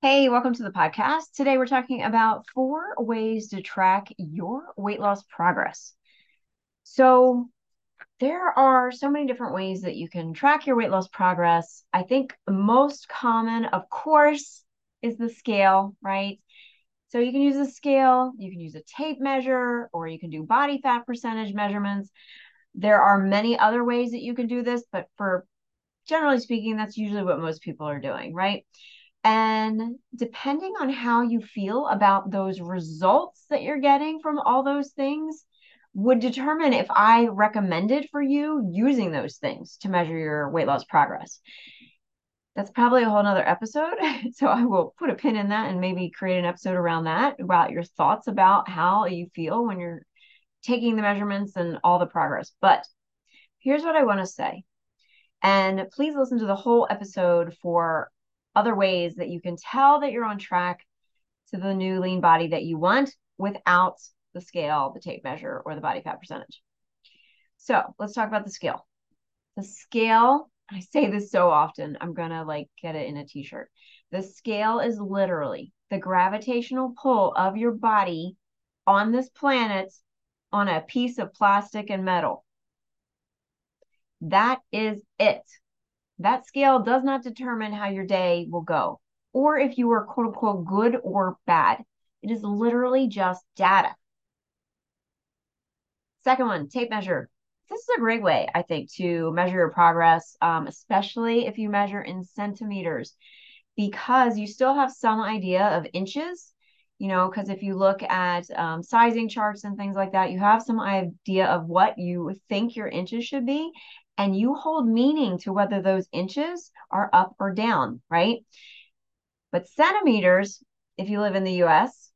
Hey, welcome to the podcast. Today we're talking about four ways to track your weight loss progress. So, there are so many different ways that you can track your weight loss progress. I think most common, of course, is the scale, right? So, you can use a scale, you can use a tape measure, or you can do body fat percentage measurements. There are many other ways that you can do this, but for generally speaking, that's usually what most people are doing, right? And depending on how you feel about those results that you're getting from all those things, would determine if I recommended for you using those things to measure your weight loss progress. That's probably a whole nother episode. So I will put a pin in that and maybe create an episode around that about your thoughts about how you feel when you're taking the measurements and all the progress. But here's what I want to say. And please listen to the whole episode for other ways that you can tell that you're on track to the new lean body that you want without the scale, the tape measure, or the body fat percentage. So let's talk about the scale. The scale, I say this so often, I'm gonna like get it in a t-shirt. The scale is literally the gravitational pull of your body on this planet on a piece of plastic and metal. That is it. That scale does not determine how your day will go or if you are quote unquote good or bad. It is literally just data. Second one, tape measure. This is a great way, I think, to measure your progress, um, especially if you measure in centimeters, because you still have some idea of inches. You know, because if you look at um, sizing charts and things like that, you have some idea of what you think your inches should be and you hold meaning to whether those inches are up or down, right? But centimeters, if you live in the US,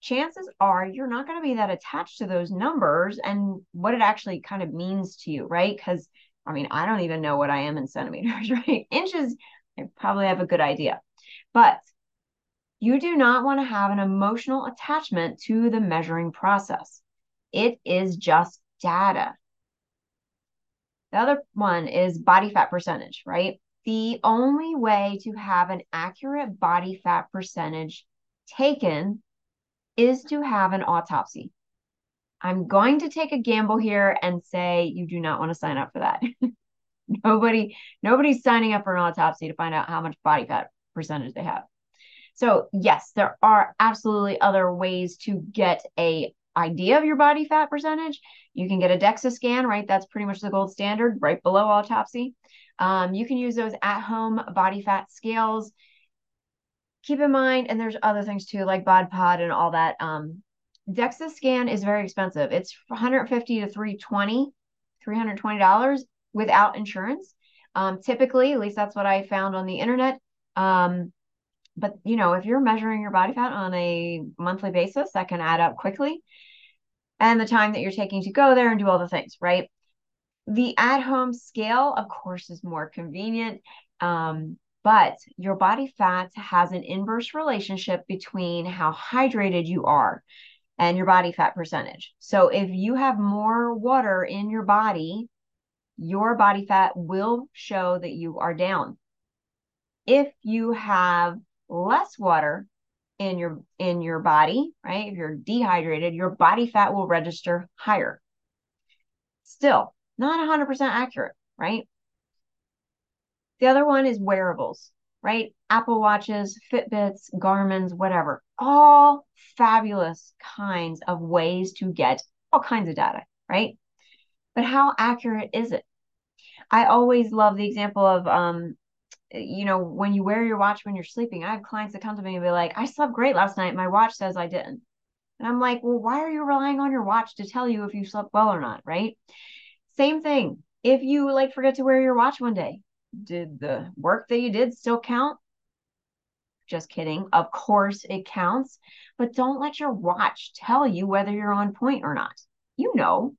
chances are you're not going to be that attached to those numbers and what it actually kind of means to you, right? Because I mean, I don't even know what I am in centimeters, right? Inches, I probably have a good idea. But you do not want to have an emotional attachment to the measuring process. It is just data. The other one is body fat percentage, right? The only way to have an accurate body fat percentage taken is to have an autopsy. I'm going to take a gamble here and say you do not want to sign up for that. Nobody, nobody's signing up for an autopsy to find out how much body fat percentage they have. So yes, there are absolutely other ways to get a idea of your body fat percentage. You can get a DEXA scan, right? That's pretty much the gold standard, right below autopsy. Um, you can use those at home body fat scales. Keep in mind, and there's other things too, like bod pod and all that. Um, DEXA scan is very expensive. It's 150 to 320, $320 without insurance. Um, typically, at least that's what I found on the internet. Um, but you know, if you're measuring your body fat on a monthly basis, that can add up quickly. And the time that you're taking to go there and do all the things, right? The at home scale, of course, is more convenient. Um, but your body fat has an inverse relationship between how hydrated you are and your body fat percentage. So if you have more water in your body, your body fat will show that you are down. If you have less water in your in your body, right? If you're dehydrated, your body fat will register higher. Still, not 100% accurate, right? The other one is wearables, right? Apple Watches, Fitbits, Garmin's, whatever. All fabulous kinds of ways to get all kinds of data, right? But how accurate is it? I always love the example of um, you know, when you wear your watch when you're sleeping, I have clients that come to me and be like, I slept great last night. My watch says I didn't. And I'm like, well, why are you relying on your watch to tell you if you slept well or not? Right. Same thing. If you like forget to wear your watch one day, did the work that you did still count? Just kidding. Of course it counts, but don't let your watch tell you whether you're on point or not. You know.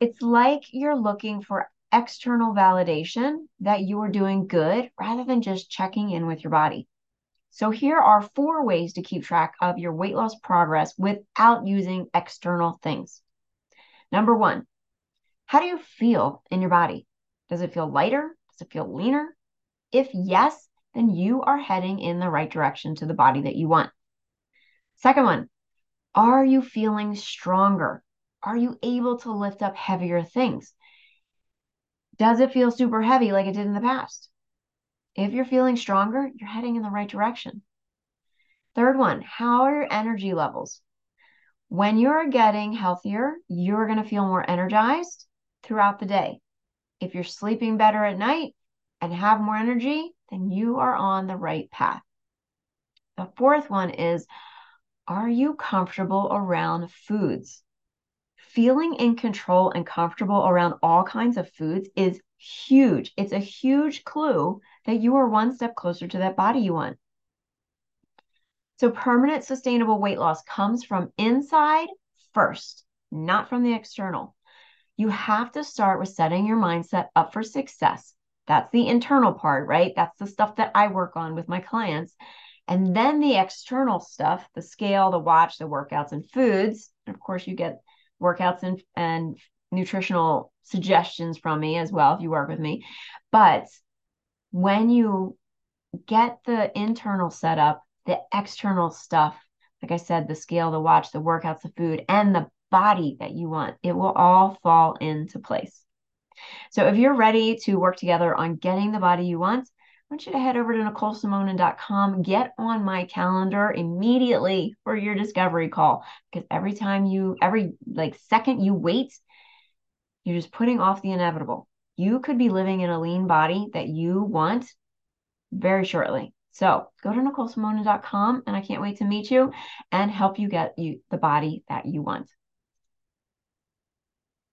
It's like you're looking for external validation that you are doing good rather than just checking in with your body. So, here are four ways to keep track of your weight loss progress without using external things. Number one, how do you feel in your body? Does it feel lighter? Does it feel leaner? If yes, then you are heading in the right direction to the body that you want. Second one, are you feeling stronger? Are you able to lift up heavier things? Does it feel super heavy like it did in the past? If you're feeling stronger, you're heading in the right direction. Third one, how are your energy levels? When you're getting healthier, you're going to feel more energized throughout the day. If you're sleeping better at night and have more energy, then you are on the right path. The fourth one is Are you comfortable around foods? Feeling in control and comfortable around all kinds of foods is huge. It's a huge clue that you are one step closer to that body you want. So, permanent sustainable weight loss comes from inside first, not from the external. You have to start with setting your mindset up for success. That's the internal part, right? That's the stuff that I work on with my clients. And then the external stuff, the scale, the watch, the workouts, and foods. And of course, you get workouts and, and nutritional suggestions from me as well if you work with me. But when you get the internal setup, the external stuff, like I said, the scale, the watch, the workouts, the food, and the body that you want, it will all fall into place. So if you're ready to work together on getting the body you want, I want you to head over to NicoleSimonin.com, get on my calendar immediately for your discovery call. Because every time you, every like second you wait, you're just putting off the inevitable. You could be living in a lean body that you want very shortly. So go to NicoleSimonin.com and I can't wait to meet you and help you get you the body that you want.